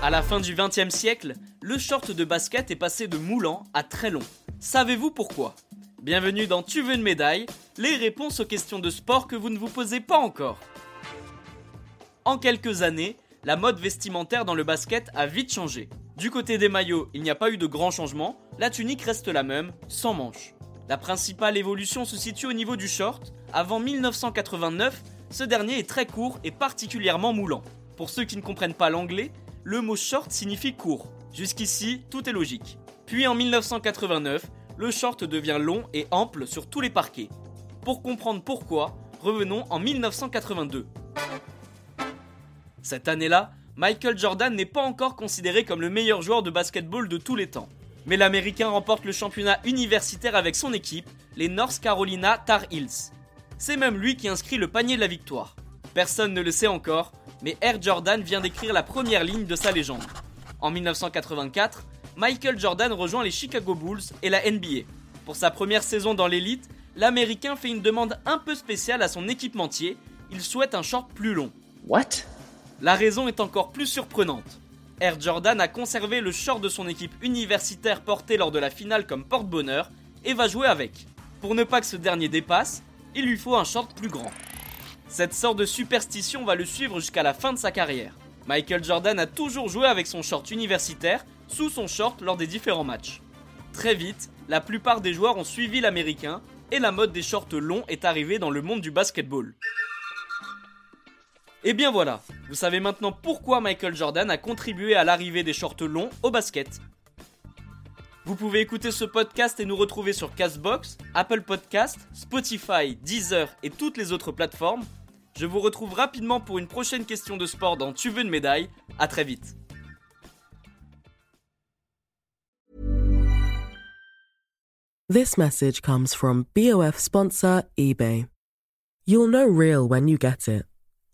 À la fin du XXe siècle, le short de basket est passé de moulant à très long. Savez-vous pourquoi? Bienvenue dans Tu veux une médaille Les réponses aux questions de sport que vous ne vous posez pas encore. En quelques années, la mode vestimentaire dans le basket a vite changé. Du côté des maillots, il n'y a pas eu de grands changements, la tunique reste la même, sans manches. La principale évolution se situe au niveau du short. Avant 1989, ce dernier est très court et particulièrement moulant. Pour ceux qui ne comprennent pas l'anglais, le mot short signifie court. Jusqu'ici, tout est logique. Puis en 1989, le short devient long et ample sur tous les parquets. Pour comprendre pourquoi, revenons en 1982. Cette année-là, Michael Jordan n'est pas encore considéré comme le meilleur joueur de basketball de tous les temps. Mais l'Américain remporte le championnat universitaire avec son équipe, les North Carolina Tar Heels. C'est même lui qui inscrit le panier de la victoire. Personne ne le sait encore, mais Air Jordan vient d'écrire la première ligne de sa légende. En 1984, Michael Jordan rejoint les Chicago Bulls et la NBA. Pour sa première saison dans l'élite, l'Américain fait une demande un peu spéciale à son équipementier, il souhaite un short plus long. What? La raison est encore plus surprenante. Air Jordan a conservé le short de son équipe universitaire porté lors de la finale comme porte-bonheur et va jouer avec. Pour ne pas que ce dernier dépasse, il lui faut un short plus grand. Cette sorte de superstition va le suivre jusqu'à la fin de sa carrière. Michael Jordan a toujours joué avec son short universitaire sous son short lors des différents matchs. Très vite, la plupart des joueurs ont suivi l'américain et la mode des shorts longs est arrivée dans le monde du basketball. Et bien voilà, vous savez maintenant pourquoi Michael Jordan a contribué à l'arrivée des shorts longs au basket. Vous pouvez écouter ce podcast et nous retrouver sur Castbox, Apple Podcast, Spotify, Deezer et toutes les autres plateformes. Je vous retrouve rapidement pour une prochaine question de sport dans Tu veux une médaille. À très vite. This message comes from BOF sponsor eBay. You'll know real when you get it.